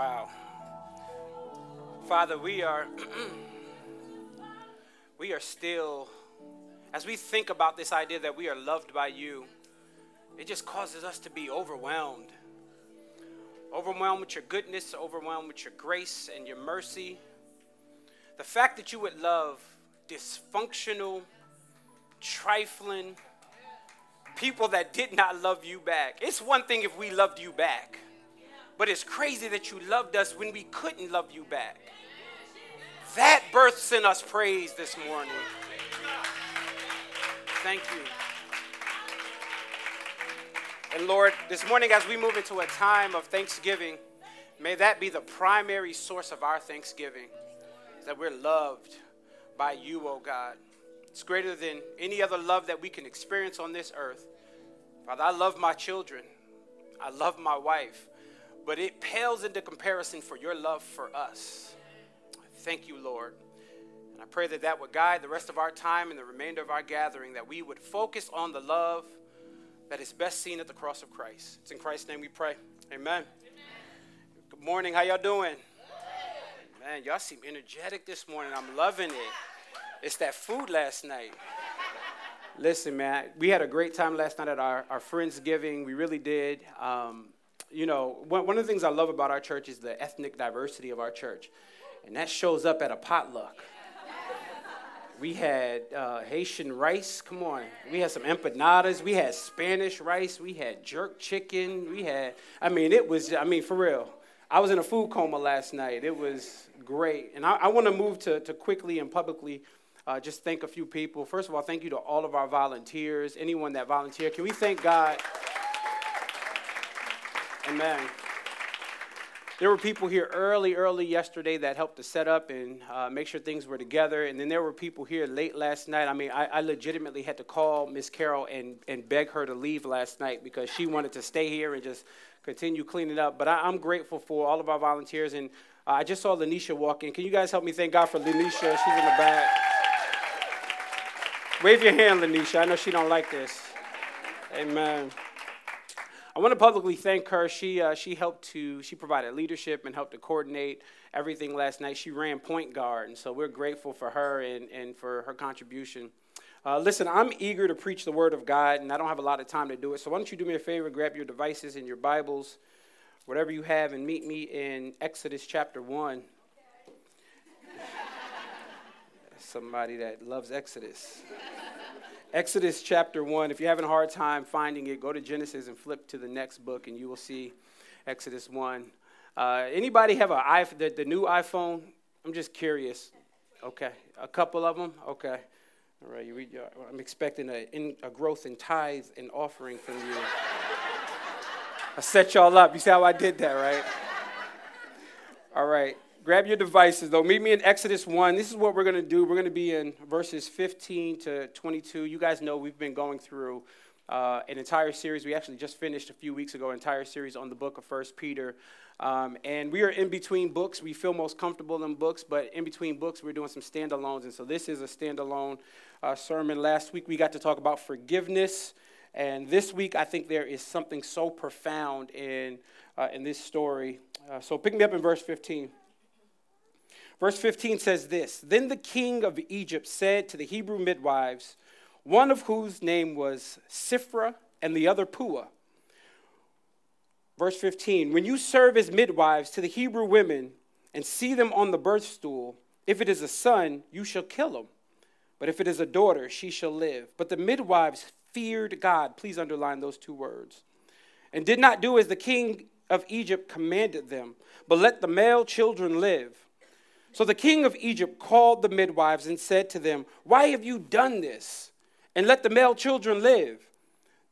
Wow. Father, we are we are still as we think about this idea that we are loved by you, it just causes us to be overwhelmed. Overwhelmed with your goodness, overwhelmed with your grace and your mercy. The fact that you would love dysfunctional, trifling people that did not love you back. It's one thing if we loved you back, but it's crazy that you loved us when we couldn't love you back. That births in us praise this morning. Thank you. And Lord, this morning as we move into a time of thanksgiving, may that be the primary source of our thanksgiving, that we're loved by you, oh God. It's greater than any other love that we can experience on this earth. Father, I love my children. I love my wife. But it pales into comparison for your love for us. Thank you, Lord. And I pray that that would guide the rest of our time and the remainder of our gathering, that we would focus on the love that is best seen at the cross of Christ. It's in Christ's name we pray. Amen. Amen. Good morning. How y'all doing? Man, y'all seem energetic this morning. I'm loving it. It's that food last night. Listen, man, we had a great time last night at our, our Friendsgiving. We really did. Um, you know, one, of the things I love about our church is the ethnic diversity of our church. And that shows up at a potluck. We had uh, Haitian rice. Come on. We had some empanadas. We had Spanish rice. We had jerk chicken. We had, I mean, it was, I mean, for real. I was in a food coma last night. It was great. And I, I want to move to, to quickly and publicly uh, just thank a few people. First of all, thank you to all of our volunteers, anyone that volunteered. Can we thank God? Amen. There were people here early, early yesterday that helped to set up and uh, make sure things were together. And then there were people here late last night. I mean, I, I legitimately had to call Miss Carol and, and beg her to leave last night because she wanted to stay here and just continue cleaning up. But I, am grateful for all of our volunteers. And uh, I just saw Lanisha walk in. Can you guys help me thank God for Lanisha? She's in the back. Wave your hand, Lanisha. I know she don't like this. Amen. I want to publicly thank her. She, uh, she helped to, she provided leadership and helped to coordinate everything last night. She ran point guard, and so we're grateful for her and, and for her contribution. Uh, listen, I'm eager to preach the word of God, and I don't have a lot of time to do it. So why don't you do me a favor, grab your devices and your Bibles, whatever you have, and meet me in Exodus chapter 1. Somebody that loves Exodus. Exodus chapter 1. If you're having a hard time finding it, go to Genesis and flip to the next book, and you will see Exodus 1. Uh, anybody have a, the, the new iPhone? I'm just curious. Okay. A couple of them? Okay. All right. You read your, I'm expecting a, in, a growth in tithes and offering from you. I set y'all up. You see how I did that, right? All right. Grab your devices, though. Meet me in Exodus 1. This is what we're going to do. We're going to be in verses 15 to 22. You guys know we've been going through uh, an entire series. We actually just finished a few weeks ago an entire series on the book of First Peter. Um, and we are in between books. We feel most comfortable in books, but in between books, we're doing some standalones. And so this is a standalone uh, sermon. Last week, we got to talk about forgiveness. And this week, I think there is something so profound in, uh, in this story. Uh, so pick me up in verse 15. Verse 15 says this Then the king of Egypt said to the Hebrew midwives, one of whose name was Shiphrah and the other Puah. Verse 15 When you serve as midwives to the Hebrew women and see them on the birth stool, if it is a son, you shall kill him. But if it is a daughter, she shall live. But the midwives feared God. Please underline those two words. And did not do as the king of Egypt commanded them, but let the male children live. So the king of Egypt called the midwives and said to them, Why have you done this? And let the male children live.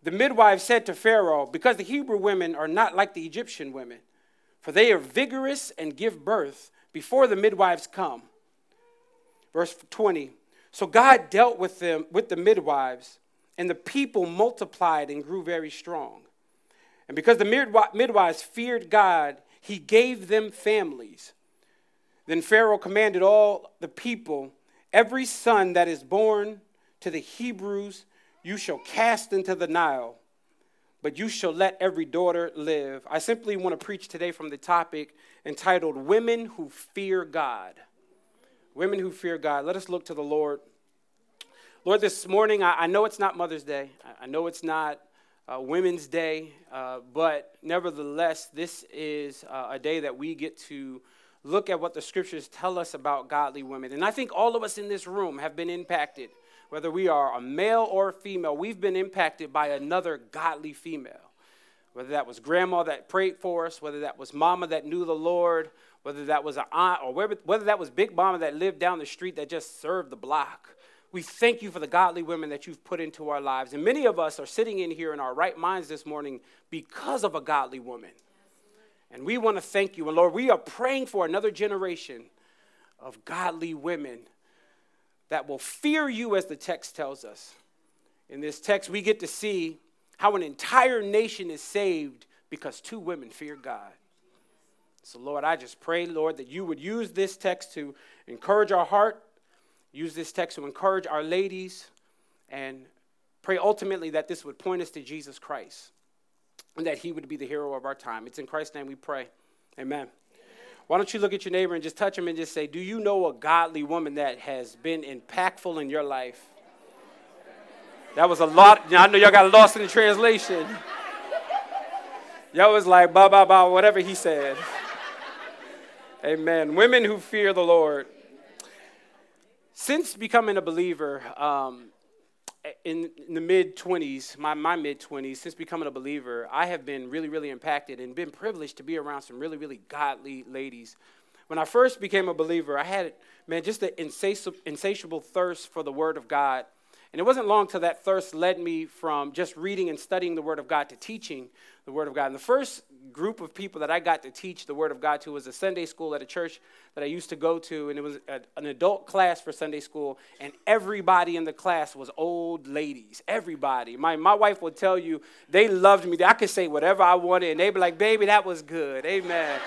The midwives said to Pharaoh, Because the Hebrew women are not like the Egyptian women, for they are vigorous and give birth before the midwives come. Verse 20. So God dealt with them with the midwives, and the people multiplied and grew very strong. And because the midwives feared God, he gave them families. Then Pharaoh commanded all the people, Every son that is born to the Hebrews you shall cast into the Nile. but you shall let every daughter live. I simply want to preach today from the topic entitled Women Who Fear God. Women who fear God. Let us look to the Lord. Lord, this morning, I, know it's not Mother's Day, I, I know it's not uh, Women's Day, uh, but nevertheless, this is uh, a day that we get to look at what the scriptures tell us about godly women. And I think all of us in this room have been impacted whether we are a male or a female, we've been impacted by another godly female. Whether that was grandma that prayed for us, whether that was mama that knew the Lord, whether that was an aunt, or whether that was big mama that lived down the street that just served the block. We thank you for the godly women that you've put into our lives. And many of us are sitting in here in our right minds this morning because of a godly woman. And we want to thank you. And Lord, we are praying for another generation of godly women that will fear you, as the text tells us. In this text, we get to see how an entire nation is saved because two women fear God. So, Lord, I just pray, Lord, that you would use this text to encourage our heart, use this text to encourage our ladies, and pray ultimately that this would point us to Jesus Christ and that he would be the hero of our time. It's in Christ's name we pray. Amen. Why don't you look at your neighbor and just touch him and just say, Do you know a godly woman that has been impactful in your life? That was a lot. I know y'all got lost in the translation. Y'all was like, ba, ba, ba, whatever he said. Amen. Women who fear the Lord. Since becoming a believer, um, in, in the mid 20s, my, my mid 20s, since becoming a believer, I have been really, really impacted and been privileged to be around some really, really godly ladies. When I first became a believer, I had, man, just an insatiable, insatiable thirst for the Word of God. And it wasn't long till that thirst led me from just reading and studying the Word of God to teaching the Word of God. And the first group of people that I got to teach the Word of God to was a Sunday school at a church that I used to go to. And it was a, an adult class for Sunday school. And everybody in the class was old ladies. Everybody. My, my wife would tell you they loved me. I could say whatever I wanted. And they'd be like, baby, that was good. Amen.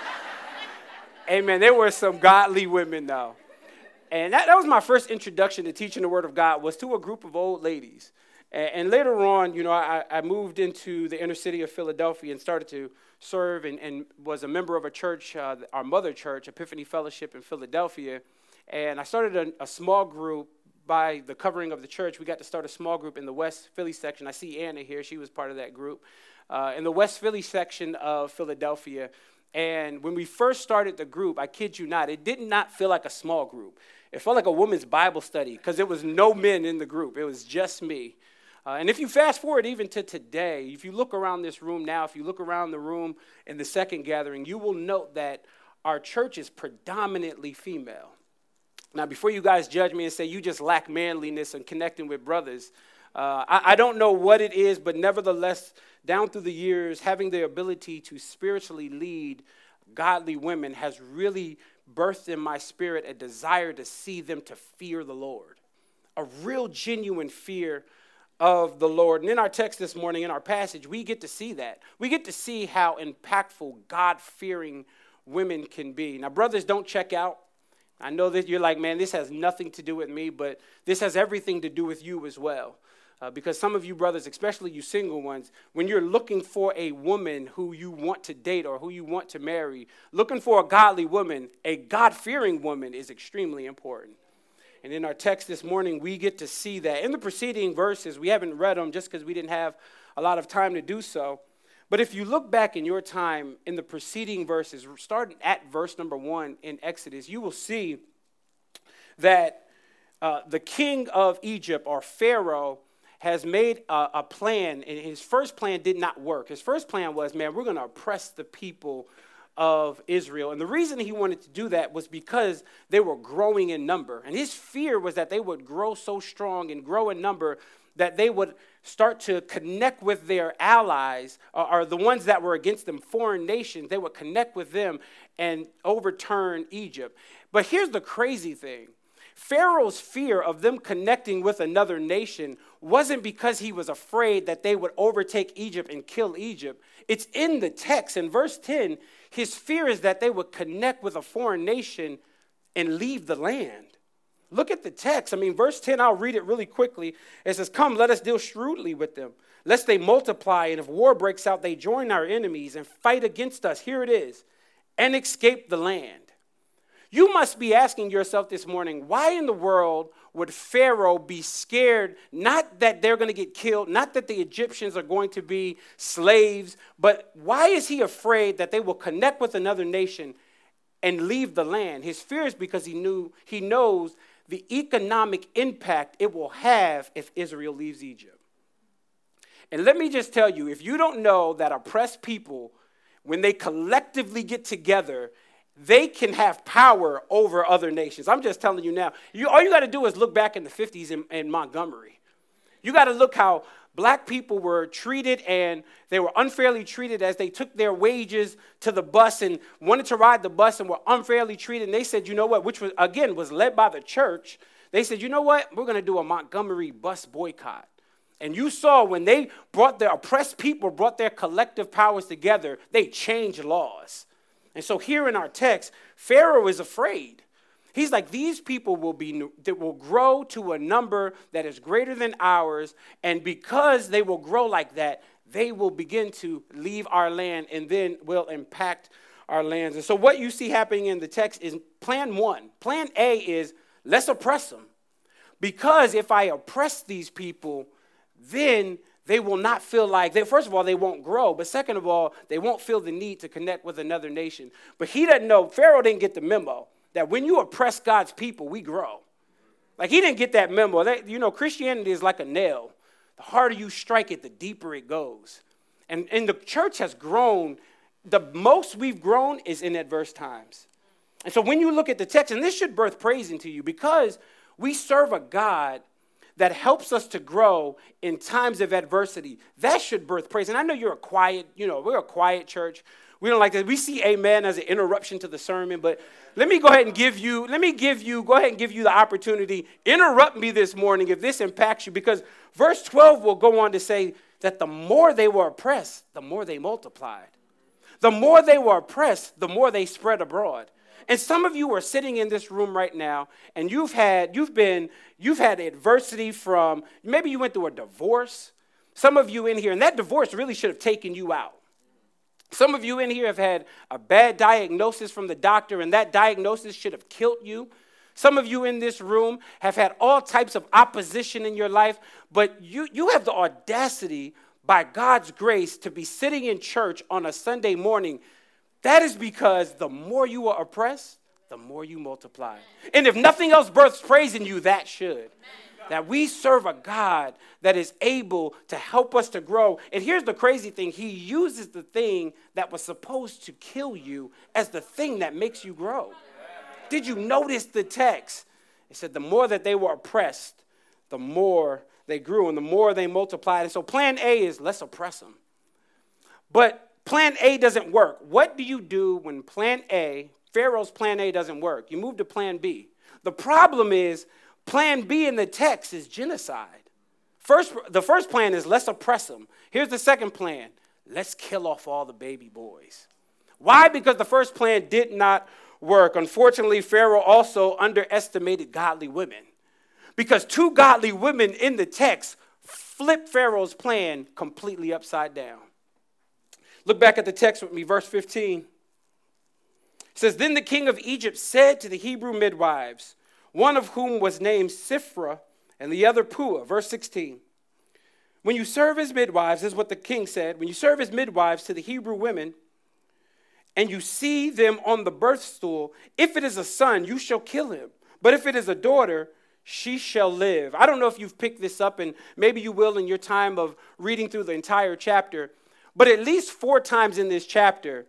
Amen. There were some godly women, though. And that, that was my first introduction to teaching the Word of God was to a group of old ladies. And, and later on, you know, I, I moved into the inner city of Philadelphia and started to serve and, and was a member of a church, uh, our mother church, Epiphany Fellowship in Philadelphia. And I started a, a small group by the covering of the church. We got to start a small group in the West Philly section. I see Anna here, she was part of that group. Uh, in the West Philly section of Philadelphia. And when we first started the group, I kid you not, it did not feel like a small group. It felt like a woman's Bible study because there was no men in the group. It was just me. Uh, and if you fast forward even to today, if you look around this room now, if you look around the room in the second gathering, you will note that our church is predominantly female. Now, before you guys judge me and say you just lack manliness and connecting with brothers, uh, I, I don't know what it is, but nevertheless, down through the years, having the ability to spiritually lead godly women has really birthed in my spirit a desire to see them to fear the Lord, a real genuine fear of the Lord. And in our text this morning, in our passage, we get to see that. We get to see how impactful God fearing women can be. Now, brothers, don't check out. I know that you're like, man, this has nothing to do with me, but this has everything to do with you as well. Uh, because some of you brothers, especially you single ones, when you're looking for a woman who you want to date or who you want to marry, looking for a godly woman, a God fearing woman is extremely important. And in our text this morning, we get to see that. In the preceding verses, we haven't read them just because we didn't have a lot of time to do so. But if you look back in your time in the preceding verses, starting at verse number one in Exodus, you will see that uh, the king of Egypt, or Pharaoh, has made a, a, plan, and his first plan did not work. His first plan was, man, we're going to oppress the people of Israel. And the reason he wanted to do that was because they were growing in number. And his fear was that they would grow so strong and grow in number that they would start to connect with their allies, or, or the ones that were against them, foreign nations. They would connect with them and overturn Egypt. But here's the crazy thing Pharaoh's fear of them connecting with another nation wasn't because he was afraid that they would overtake Egypt and kill Egypt. It's in the text. In verse 10, his fear is that they would connect with a foreign nation and leave the land. Look at the text. I mean, verse 10, I'll read it really quickly. It says, Come, let us deal shrewdly with them, lest they multiply, and if war breaks out, they join our enemies and fight against us. Here it is, and escape the land. You must be asking yourself this morning, why in the world would Pharaoh be scared? Not that they're going to get killed, not that the Egyptians are going to be slaves, but why is he afraid that they will connect with another nation and leave the land? His fear is because he knew he knows the economic impact it will have if Israel leaves Egypt. And let me just tell you, if you don't know that oppressed people, when they collectively get together, they can have power over other nations. I'm just telling you now. You, all you got to do is look back in the 50s in, in Montgomery. You got to look how black people were treated and they were unfairly treated as they took their wages to the bus and wanted to ride the bus and were unfairly treated. And they said, you know what, which was, again, was led by the church. They said, you know what, we're going to do a Montgomery bus boycott. And you saw when they brought their oppressed people, brought their collective powers together, they changed laws. And so here in our text, Pharaoh is afraid. He's like, these people will be that will grow to a number that is greater than ours, and because they will grow like that, they will begin to leave our land and then will impact our lands. And so what you see happening in the text is plan one. Plan A is let's oppress them. Because if I oppress these people, then they will not feel like they first of all they won't grow but second of all they won't feel the need to connect with another nation. But he doesn't know pharaoh didn't get the memo that when you oppress god's people we grow. Like he didn't get that memo. That, you know christianity is like a nail. The harder you strike it the deeper it goes. And, and the church has grown. The most we've grown is in adverse times. And so when you look at the text and this should birth praise into you because we serve a god that helps us to grow in times of adversity. That should birth praise. And I know you're a quiet, you know, we're a quiet church. We don't like that. We see amen as an interruption to the sermon, but let me go ahead and give you, let me give you, go ahead and give you the opportunity. Interrupt me this morning if this impacts you, because verse 12 will go on to say that the more they were oppressed, the more they multiplied. The more they were oppressed, the more they spread abroad. And some of you are sitting in this room right now and you've had you've been you've had adversity from maybe you went through a divorce. Some of you in here and that divorce really should have taken you out. Some of you in here have had a bad diagnosis from the doctor and that diagnosis should have killed you. Some of you in this room have had all types of opposition in your life, but you, you have the audacity, by God's grace, to be sitting in church on a Sunday morning that is because the more you are oppressed, the more you multiply. And if nothing else births praise in you, that should. That we serve a God that is able to help us to grow. And here's the crazy thing He uses the thing that was supposed to kill you as the thing that makes you grow. Did you notice the text? It said, the more that they were oppressed, the more they grew and the more they multiplied. And so, plan A is let's oppress them. But plan A doesn't work. What do you do when plan A, Pharaoh's plan A doesn't work? You move to plan B. The problem is plan B in the text is genocide. First, the first plan is let's oppress them. Here's the second plan let's kill off all the baby boys. Why? Because the first plan did not work. Unfortunately, Pharaoh also underestimated godly women. Because two godly women in the text flip Pharaoh's plan completely upside down. Look back at the text with me, verse 15. It says, Then the king of Egypt said to the Hebrew midwives, one of whom was named Shiphrah and the other Puah. Verse 16. When you serve as midwives, this is what the king said, when you serve as midwives to the Hebrew women, and you see them on the birth stool, if it is a son, you shall kill him. But if it is a daughter, she shall live. I don't know if you've picked this up, and maybe you will in your time of reading through the entire chapter. But at least four times in this chapter,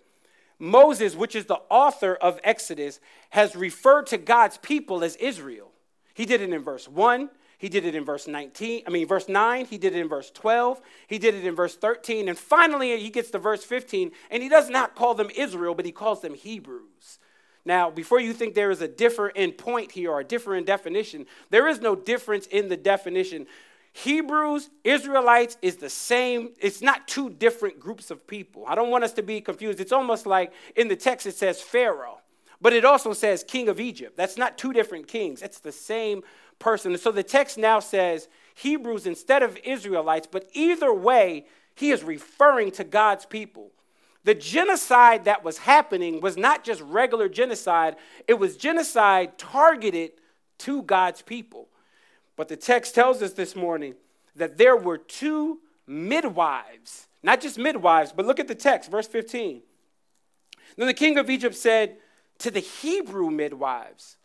Moses, which is the author of Exodus, has referred to God's people as Israel. He did it in verse 1, he did it in verse 19, I mean, verse 9, he did it in verse 12, he did it in verse 13, and finally he gets to verse 15, and he does not call them Israel, but he calls them Hebrews. Now, before you think there is a different in point here or a different definition, there is no difference in the definition. Hebrews, Israelites is the same. It's not two different groups of people. I don't want us to be confused. It's almost like in the text it says Pharaoh. but it also says king of Egypt. That's not two different kings, it's the same person. So the text now says Hebrews instead of Israelites, but either way, he is referring to God's people. The genocide that was happening was not just regular genocide, it was genocide targeted to God's people. But the text tells us this morning that there were two midwives, not just midwives, but look at the text, verse 15. Then the king of Egypt said to the Hebrew midwives,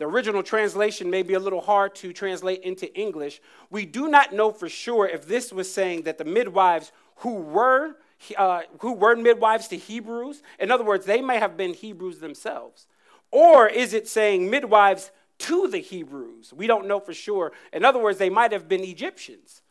the original translation may be a little hard to translate into English. We do not know for sure if this was saying that the midwives who were uh, who were midwives to Hebrews, in other words, they may have been Hebrews themselves, or is it saying midwives to the Hebrews? We don't know for sure. In other words, they might have been Egyptians.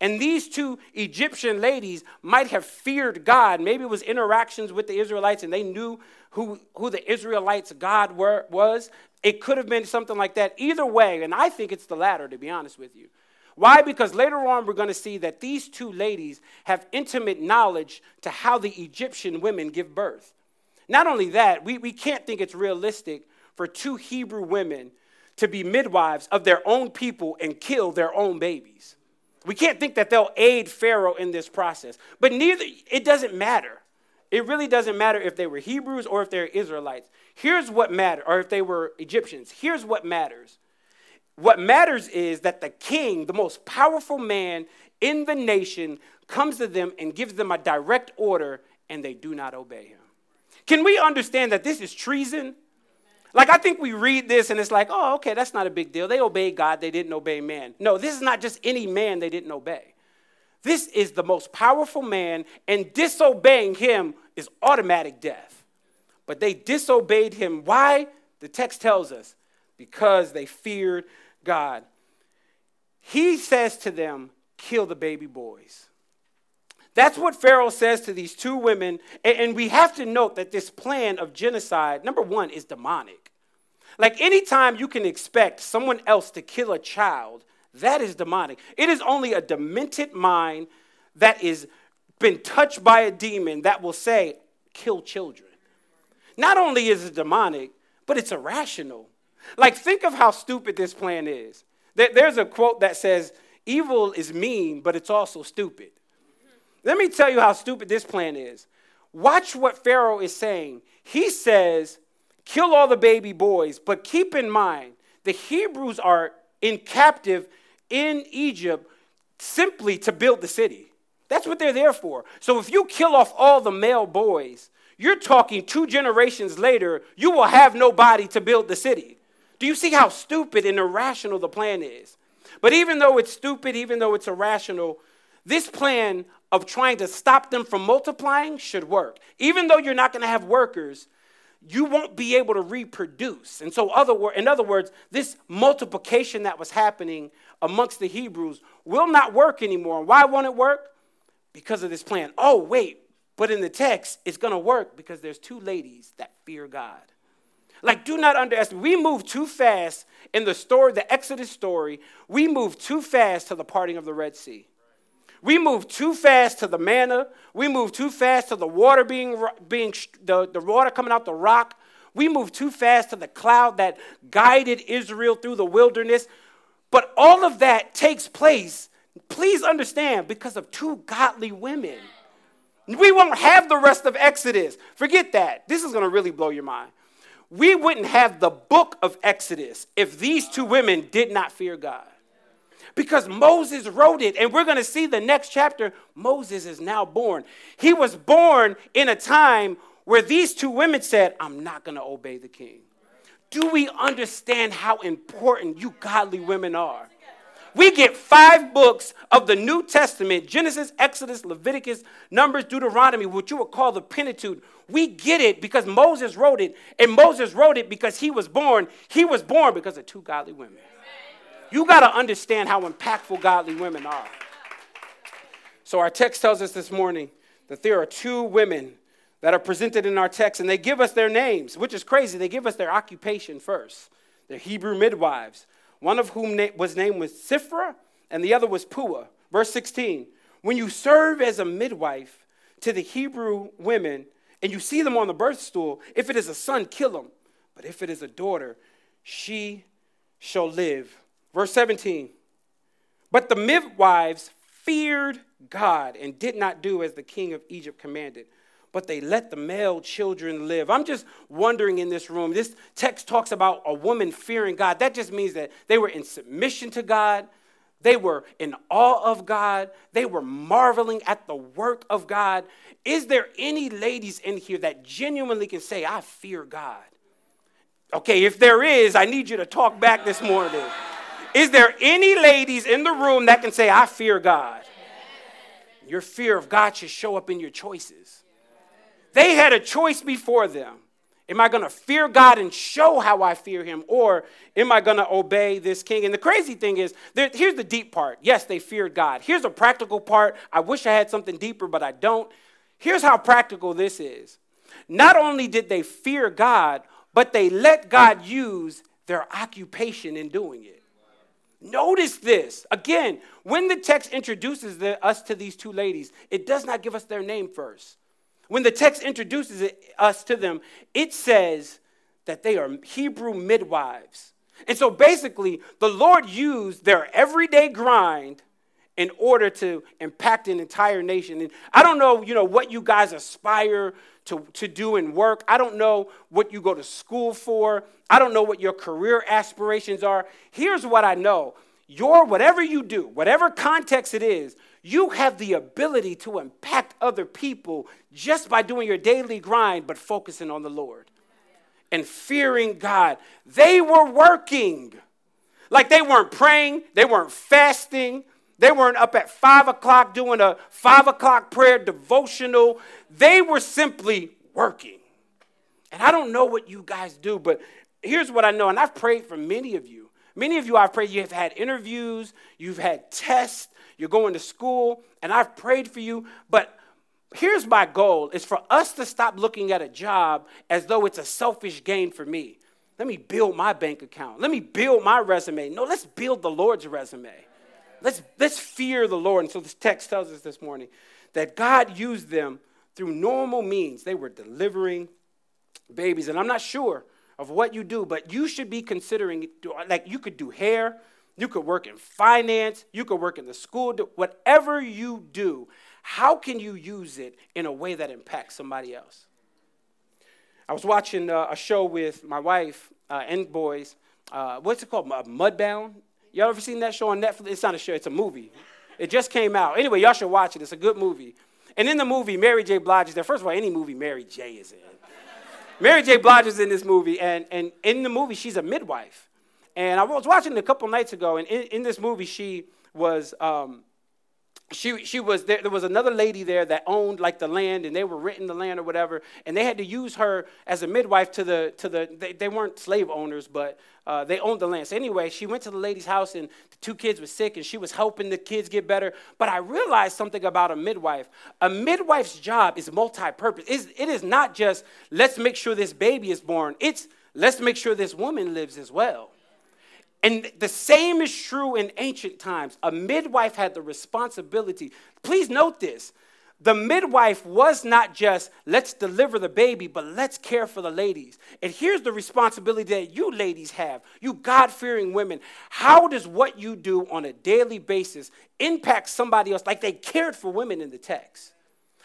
And these two Egyptian ladies might have feared God. Maybe it was interactions with the Israelites and they knew who, who the Israelites' God were, was. It could have been something like that. Either way, and I think it's the latter, to be honest with you. Why? Because later on we're going to see that these two ladies have intimate knowledge to how the Egyptian women give birth. Not only that, we, we can't think it's realistic for two Hebrew women to be midwives of their own people and kill their own babies. We can't think that they'll aid Pharaoh in this process. But neither, it doesn't matter. It really doesn't matter if they were Hebrews or if they're Israelites. Here's what matters, or if they were Egyptians. Here's what matters. What matters is that the king, the most powerful man in the nation, comes to them and gives them a direct order, and they do not obey him. Can we understand that this is treason? Like, I think we read this and it's like, oh, okay, that's not a big deal. They obeyed God, they didn't obey man. No, this is not just any man they didn't obey. This is the most powerful man, and disobeying him is automatic death. But they disobeyed him. Why? The text tells us because they feared God. He says to them, kill the baby boys. That's what Pharaoh says to these two women. And we have to note that this plan of genocide, number one, is demonic. Like anytime you can expect someone else to kill a child, that is demonic. It is only a demented mind that is been touched by a demon that will say, kill children. Not only is it demonic, but it's irrational. Like, think of how stupid this plan is. There's a quote that says, Evil is mean, but it's also stupid. Let me tell you how stupid this plan is. Watch what Pharaoh is saying. He says, kill all the baby boys. But keep in mind, the Hebrews are in captive in Egypt simply to build the city. That's what they're there for. So if you kill off all the male boys, you're talking two generations later, you will have nobody to build the city. Do you see how stupid and irrational the plan is? But even though it's stupid, even though it's irrational, this plan of trying to stop them from multiplying should work. Even though you're not going to have workers, you won't be able to reproduce. And so, other in other words, this multiplication that was happening amongst the Hebrews will not work anymore. Why won't it work? Because of this plan. Oh, wait, but in the text, it's going to work because there's two ladies that fear God. Like, do not underestimate. We move too fast in the story, the Exodus story. We move too fast to the parting of the Red Sea. We move too fast to the manna. We move too fast to the water being, being the, the water coming out the rock. We move too fast to the cloud that guided Israel through the wilderness. But all of that takes place, please understand, because of two godly women. We won't have the rest of Exodus. Forget that. This is going to really blow your mind. We wouldn't have the book of Exodus if these two women did not fear God because Moses wrote it. And we're going to see the next chapter. Moses is now born. He was born in a time where these two women said, I'm not going to obey the king. Do we understand how important you godly women are? We get five books of the New Testament Genesis, Exodus, Leviticus, Numbers, Deuteronomy, what you would call the Pentateuch. We get it because Moses wrote it, and Moses wrote it because he was born. He was born because of two godly women. You got to understand how impactful godly women are. So, our text tells us this morning that there are two women that are presented in our text, and they give us their names, which is crazy. They give us their occupation first. They're Hebrew midwives, one of whom was named was Shiphrah, and the other was Puah. Verse 16 When you serve as a midwife to the Hebrew women, and you see them on the birth stool, if it is a son, kill him. But if it is a daughter, she shall live. Verse 17. But the midwives feared God and did not do as the king of Egypt commanded, but they let the male children live. I'm just wondering in this room, this text talks about a woman fearing God. That just means that they were in submission to God. They were in awe of God. They were marveling at the work of God. Is there any ladies in here that genuinely can say, I fear God? Okay, if there is, I need you to talk back this morning. Is there any ladies in the room that can say, I fear God? Your fear of God should show up in your choices. They had a choice before them. Am I going to fear God and show how I fear Him, or am I going to obey this king? And the crazy thing is, there, here's the deep part. Yes, they feared God. Here's a practical part. I wish I had something deeper, but I don't. Here's how practical this is. Not only did they fear God, but they let God use their occupation in doing it. Notice this. Again, when the text introduces the, us to these two ladies, it does not give us their name first. When the text introduces it, us to them, it says that they are Hebrew midwives. And so basically, the Lord used their everyday grind in order to impact an entire nation. And I don't know, you know, what you guys aspire to, to do in work. I don't know what you go to school for. I don't know what your career aspirations are. Here's what I know. Your whatever you do, whatever context it is, you have the ability to impact other people just by doing your daily grind, but focusing on the Lord and fearing God. They were working. Like they weren't praying, they weren't fasting, they weren't up at five o'clock doing a five o'clock prayer devotional. They were simply working. And I don't know what you guys do, but here's what I know, and I've prayed for many of you. Many of you I've prayed, you have had interviews, you've had tests, you're going to school, and I've prayed for you. But here's my goal is for us to stop looking at a job as though it's a selfish gain for me. Let me build my bank account. Let me build my resume. No, let's build the Lord's resume. Let's, let's fear the Lord. And so this text tells us this morning that God used them through normal means. They were delivering babies. And I'm not sure of what you do, but you should be considering like you could do hair, you could work in finance, you could work in the school, whatever you do, how can you use it in a way that impacts somebody else? I was watching uh, a show with my wife uh, and boys. Uh, what's it called? Mudbound. Y'all ever seen that show on Netflix? It's not a show, it's a movie. It just came out. Anyway, y'all should watch it. It's a good movie. And in the movie, Mary J. Blige is there. First of all, any movie Mary J. is in. Mary J. Blige is in this movie, and, and in the movie, she's a midwife. And I was watching it a couple nights ago, and in, in this movie, she was um, she, she was there, there was another lady there that owned like the land and they were renting the land or whatever and they had to use her as a midwife to the to the they, they weren't slave owners but uh, they owned the land. So anyway she went to the lady's house and the two kids were sick and she was helping the kids get better. But i realized something about a midwife. A midwife's job is multi-purpose. It's, it is not just let's make sure this baby is born. It's let's make sure this woman lives as well and the same is true in ancient times. A midwife had the responsibility. Please note this. The midwife was not just, let's deliver the baby, but let's care for the ladies. And here's the responsibility that you ladies have, you God fearing women. How does what you do on a daily basis impact somebody else like they cared for women in the text?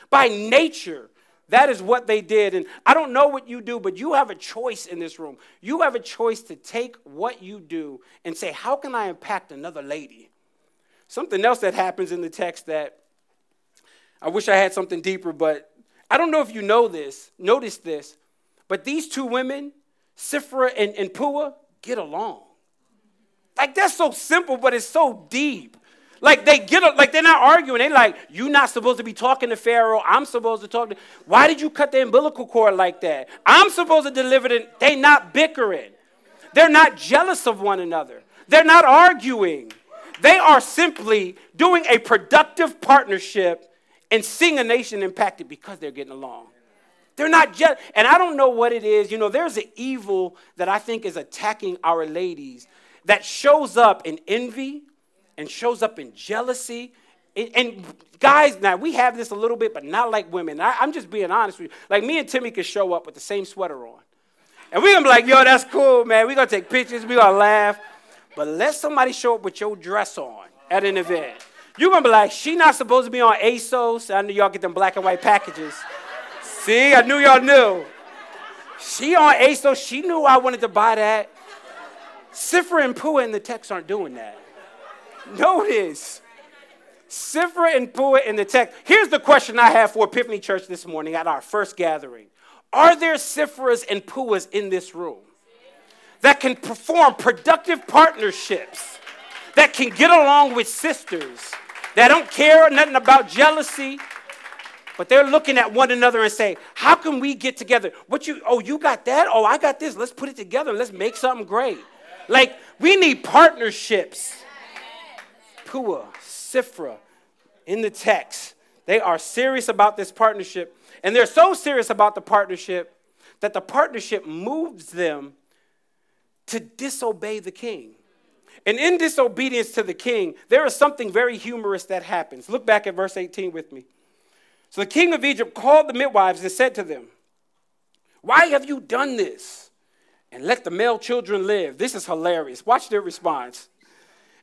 By nature, that is what they did. And I don't know what you do, but you have a choice in this room. You have a choice to take what you do and say, How can I impact another lady? Something else that happens in the text that I wish I had something deeper, but I don't know if you know this, notice this, but these two women, Sifra and, and Puah, get along. Like that's so simple, but it's so deep. Like they get up, like they're not arguing. They like, you're not supposed to be talking to Pharaoh. I'm supposed to talk to. Why did you cut the umbilical cord like that? I'm supposed to deliver it. They not bickering. They're not jealous of one another. They're not arguing. They are simply doing a productive partnership and seeing a nation impacted because they're getting along. They're not just, and I don't know what it is. You know, there's an evil that I think is attacking our ladies that shows up in envy, and shows up in jealousy. And, and guys, now we have this a little bit, but not like women. I, I'm just being honest with you. Like me and Timmy could show up with the same sweater on. And we're gonna be like, yo, that's cool, man. We're gonna take pictures, we're gonna laugh. But let somebody show up with your dress on at an event. You're gonna be like, she not supposed to be on ASOS. I knew y'all get them black and white packages. See, I knew y'all knew. She on ASOS, she knew I wanted to buy that. Sifra and Puah in the text aren't doing that. Notice. Sifra and Puah in the text. Here's the question I have for Epiphany Church this morning at our first gathering. Are there Sifras and Puahs in this room that can perform productive partnerships, that can get along with sisters, that don't care nothing about jealousy, but they're looking at one another and say, "How can we get together? What you? Oh, you got that? Oh, I got this. Let's put it together. Let's make something great." Like we need partnerships. Puah, Sifra, in the text, they are serious about this partnership and they're so serious about the partnership that the partnership moves them to disobey the king. And in disobedience to the king, there is something very humorous that happens. Look back at verse 18 with me. So the king of Egypt called the midwives and said to them, Why have you done this? And let the male children live. This is hilarious. Watch their response.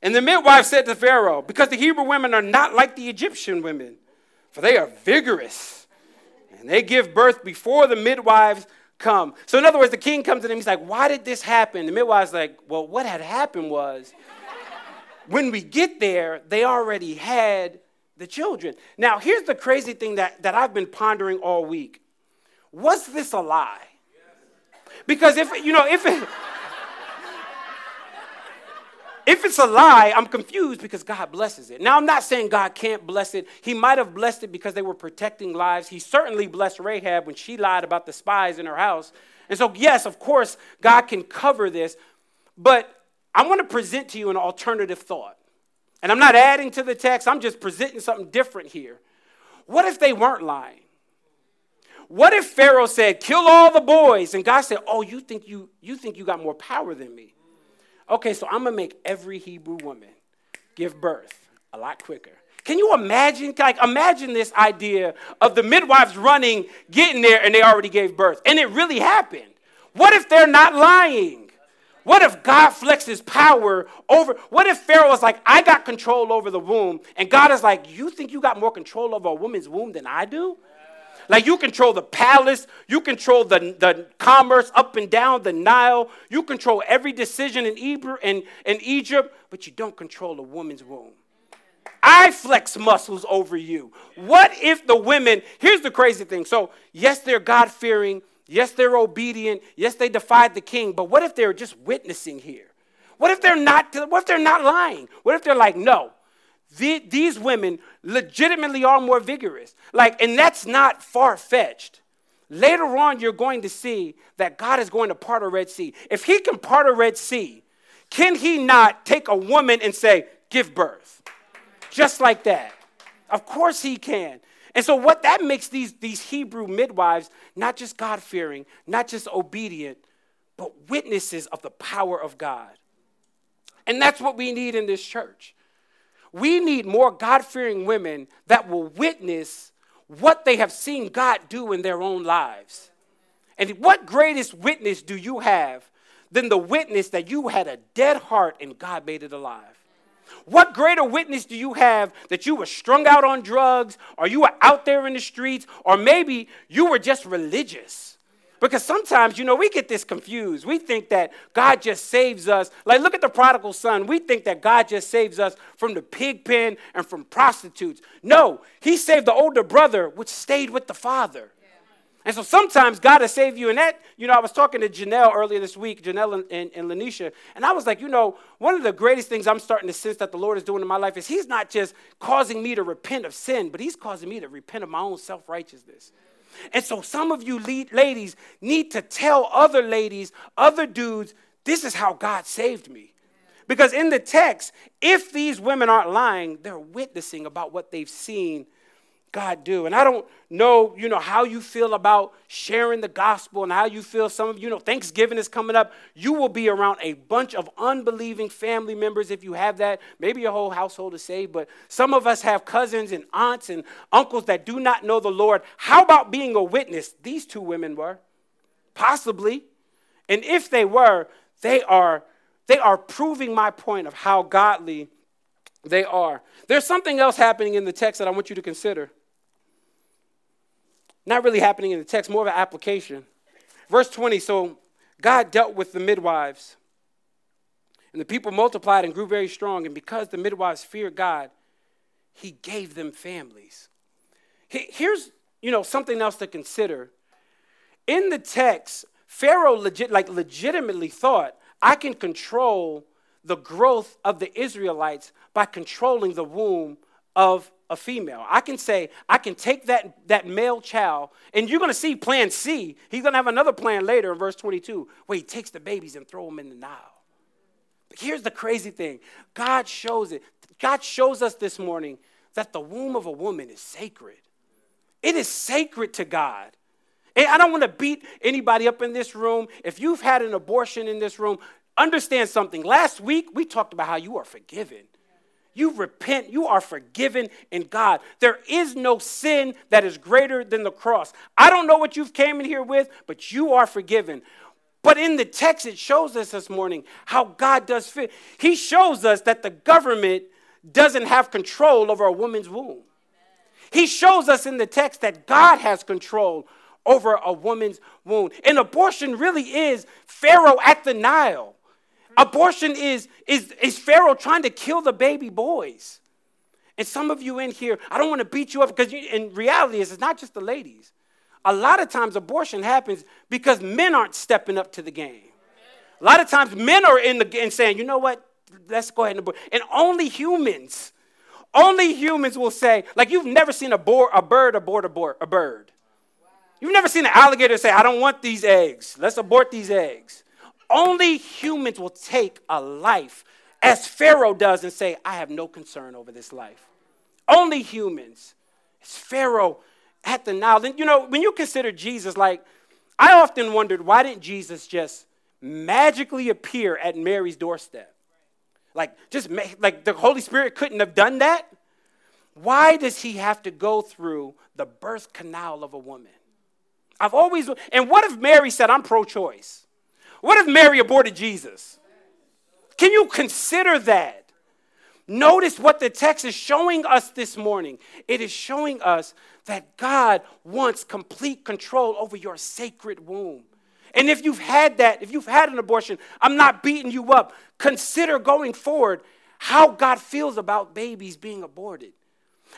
And the midwife said to Pharaoh, Because the Hebrew women are not like the Egyptian women, for they are vigorous and they give birth before the midwives come. So, in other words, the king comes to them. He's like, Why did this happen? The midwife's like, Well, what had happened was when we get there, they already had the children. Now, here's the crazy thing that, that I've been pondering all week. Was this a lie? Because if, you know, if it, if it's a lie, I'm confused because God blesses it. Now, I'm not saying God can't bless it. He might have blessed it because they were protecting lives. He certainly blessed Rahab when she lied about the spies in her house. And so, yes, of course, God can cover this. But I want to present to you an alternative thought. And I'm not adding to the text, I'm just presenting something different here. What if they weren't lying? What if Pharaoh said, "Kill all the boys," and God said, "Oh, you think you you think you got more power than me?" Okay, so I'm gonna make every Hebrew woman give birth a lot quicker. Can you imagine? Like, imagine this idea of the midwives running, getting there, and they already gave birth. And it really happened. What if they're not lying? What if God flexes power over? What if Pharaoh was like, I got control over the womb, and God is like, You think you got more control over a woman's womb than I do? Like you control the palace, you control the, the commerce up and down the Nile, you control every decision in, Hebrew, in, in Egypt, but you don't control a woman's womb. I flex muscles over you. What if the women, here's the crazy thing. So, yes, they're God fearing. Yes, they're obedient. Yes, they defied the king. But what if they're just witnessing here? What if they're not, what if they're not lying? What if they're like, no, the, these women legitimately are more vigorous. Like, and that's not far fetched. Later on, you're going to see that God is going to part a Red Sea. If He can part a Red Sea, can He not take a woman and say, give birth? Just like that. Of course He can. And so, what that makes these, these Hebrew midwives not just God fearing, not just obedient, but witnesses of the power of God. And that's what we need in this church. We need more God fearing women that will witness what they have seen God do in their own lives. And what greatest witness do you have than the witness that you had a dead heart and God made it alive? What greater witness do you have that you were strung out on drugs, or you were out there in the streets, or maybe you were just religious? Because sometimes, you know, we get this confused. We think that God just saves us. Like, look at the prodigal son. We think that God just saves us from the pig pen and from prostitutes. No, he saved the older brother, which stayed with the father. And so sometimes God will save you. And that, you know, I was talking to Janelle earlier this week, Janelle and, and, and Lanisha, and I was like, you know, one of the greatest things I'm starting to sense that the Lord is doing in my life is He's not just causing me to repent of sin, but He's causing me to repent of my own self righteousness. And so some of you ladies need to tell other ladies, other dudes, this is how God saved me. Because in the text, if these women aren't lying, they're witnessing about what they've seen God do. And I don't know, you know, how you feel about sharing the gospel and how you feel some of you know Thanksgiving is coming up. You will be around a bunch of unbelieving family members if you have that. Maybe your whole household is saved, but some of us have cousins and aunts and uncles that do not know the Lord. How about being a witness? These two women were. Possibly. And if they were, they are, they are proving my point of how godly they are. There's something else happening in the text that I want you to consider. Not really happening in the text, more of an application. Verse 20 so God dealt with the midwives, and the people multiplied and grew very strong. And because the midwives feared God, he gave them families. Here's you know something else to consider. In the text, Pharaoh legit, like legitimately thought, I can control the growth of the Israelites by controlling the womb of a female. I can say, I can take that, that male child, and you're going to see plan C. He's going to have another plan later in verse 22 where he takes the babies and throw them in the Nile. But here's the crazy thing God shows it. God shows us this morning that the womb of a woman is sacred. It is sacred to God. And I don't want to beat anybody up in this room. If you've had an abortion in this room, understand something. Last week, we talked about how you are forgiven. You repent, you are forgiven in God. There is no sin that is greater than the cross. I don't know what you've came in here with, but you are forgiven. But in the text, it shows us this morning how God does fit. He shows us that the government doesn't have control over a woman's womb. He shows us in the text that God has control over a woman's womb. And abortion really is Pharaoh at the Nile. Abortion is, is, is Pharaoh trying to kill the baby boys. And some of you in here, I don't want to beat you up because in reality, it's not just the ladies. A lot of times, abortion happens because men aren't stepping up to the game. A lot of times, men are in the game saying, you know what, let's go ahead and abort. And only humans, only humans will say, like you've never seen a, boar, a bird abort, abort a bird. You've never seen an alligator say, I don't want these eggs. Let's abort these eggs. Only humans will take a life as Pharaoh does and say, I have no concern over this life. Only humans. It's Pharaoh at the Nile. Then, you know, when you consider Jesus, like, I often wondered, why didn't Jesus just magically appear at Mary's doorstep? Like, just like the Holy Spirit couldn't have done that? Why does he have to go through the birth canal of a woman? I've always, and what if Mary said, I'm pro choice? What if Mary aborted Jesus? Can you consider that? Notice what the text is showing us this morning. It is showing us that God wants complete control over your sacred womb. And if you've had that, if you've had an abortion, I'm not beating you up. Consider going forward how God feels about babies being aborted.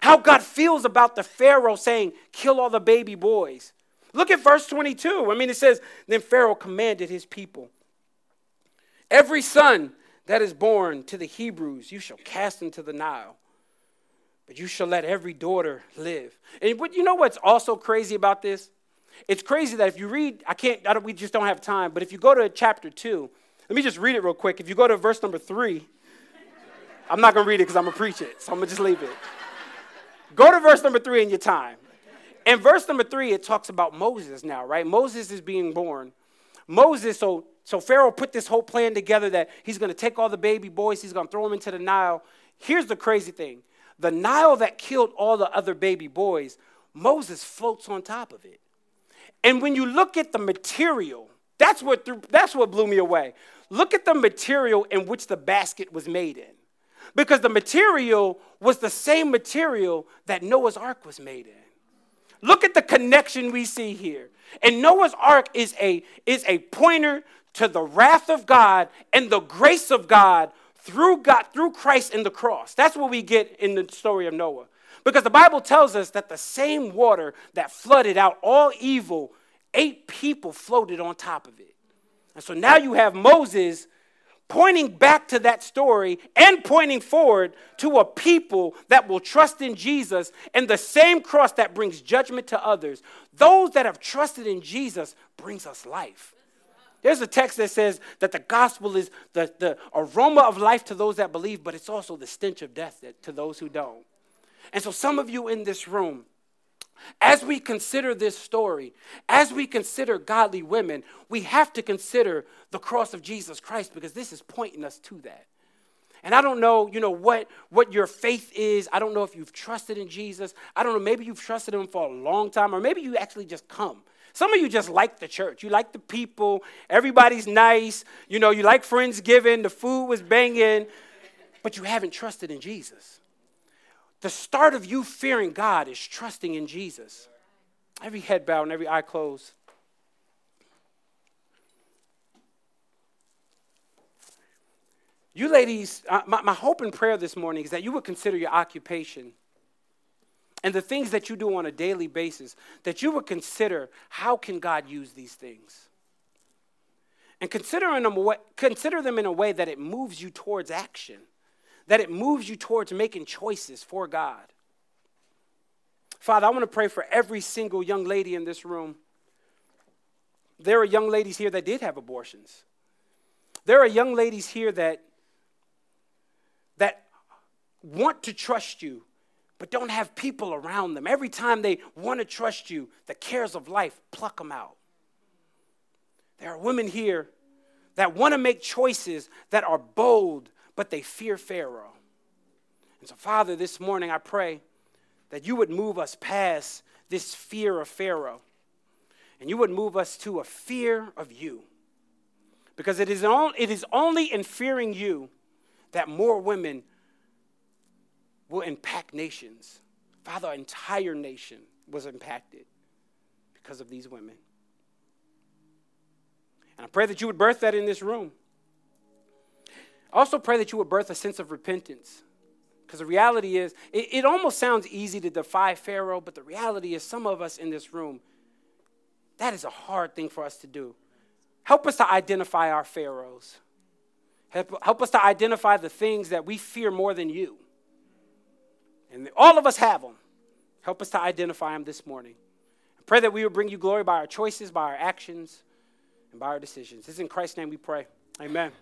How God feels about the Pharaoh saying, kill all the baby boys. Look at verse 22. I mean, it says, Then Pharaoh commanded his people, Every son that is born to the Hebrews, you shall cast into the Nile, but you shall let every daughter live. And you know what's also crazy about this? It's crazy that if you read, I can't, I we just don't have time, but if you go to chapter 2, let me just read it real quick. If you go to verse number 3, I'm not going to read it because I'm going to preach it, so I'm going to just leave it. Go to verse number 3 in your time. In verse number three, it talks about Moses now, right? Moses is being born. Moses, so, so Pharaoh put this whole plan together that he's going to take all the baby boys, he's going to throw them into the Nile. Here's the crazy thing the Nile that killed all the other baby boys, Moses floats on top of it. And when you look at the material, that's what, that's what blew me away. Look at the material in which the basket was made in. Because the material was the same material that Noah's ark was made in. Look at the connection we see here. And Noah's ark is a, is a pointer to the wrath of God and the grace of God through God, through Christ in the cross. That's what we get in the story of Noah. Because the Bible tells us that the same water that flooded out all evil, eight people floated on top of it. And so now you have Moses pointing back to that story and pointing forward to a people that will trust in Jesus and the same cross that brings judgment to others. Those that have trusted in Jesus brings us life. There's a text that says that the gospel is the, the aroma of life to those that believe, but it's also the stench of death to those who don't. And so, some of you in this room, as we consider this story, as we consider godly women, we have to consider the cross of Jesus Christ because this is pointing us to that. And I don't know, you know, what, what your faith is. I don't know if you've trusted in Jesus. I don't know, maybe you've trusted him for a long time, or maybe you actually just come. Some of you just like the church. You like the people. Everybody's nice. You know, you like Friendsgiving. The food was banging. But you haven't trusted in Jesus. The start of you fearing God is trusting in Jesus. Every head bowed and every eye closed. You ladies, uh, my, my hope and prayer this morning is that you would consider your occupation and the things that you do on a daily basis, that you would consider how can God use these things? And consider, consider them in a way that it moves you towards action, that it moves you towards making choices for God. Father, I want to pray for every single young lady in this room. There are young ladies here that did have abortions. There are young ladies here that, that want to trust you, but don't have people around them. Every time they want to trust you, the cares of life pluck them out. There are women here that want to make choices that are bold, but they fear Pharaoh. And so, Father, this morning I pray that you would move us past this fear of Pharaoh and you would move us to a fear of you. Because it is, on, it is only in fearing you that more women will impact nations. Father, an entire nation was impacted because of these women. And I pray that you would birth that in this room. I also pray that you would birth a sense of repentance. Because the reality is, it, it, almost sounds easy to defy Pharaoh, but the reality is, some of us in this room, that is a hard thing for us to do. Help us to identify our Pharaohs. Help, help us to identify the things that we fear more than you. And all of us have them. Help us to identify them this morning. I pray that we will bring you glory by our choices, by our actions, and by our decisions. It's in Christ's name we pray. Amen.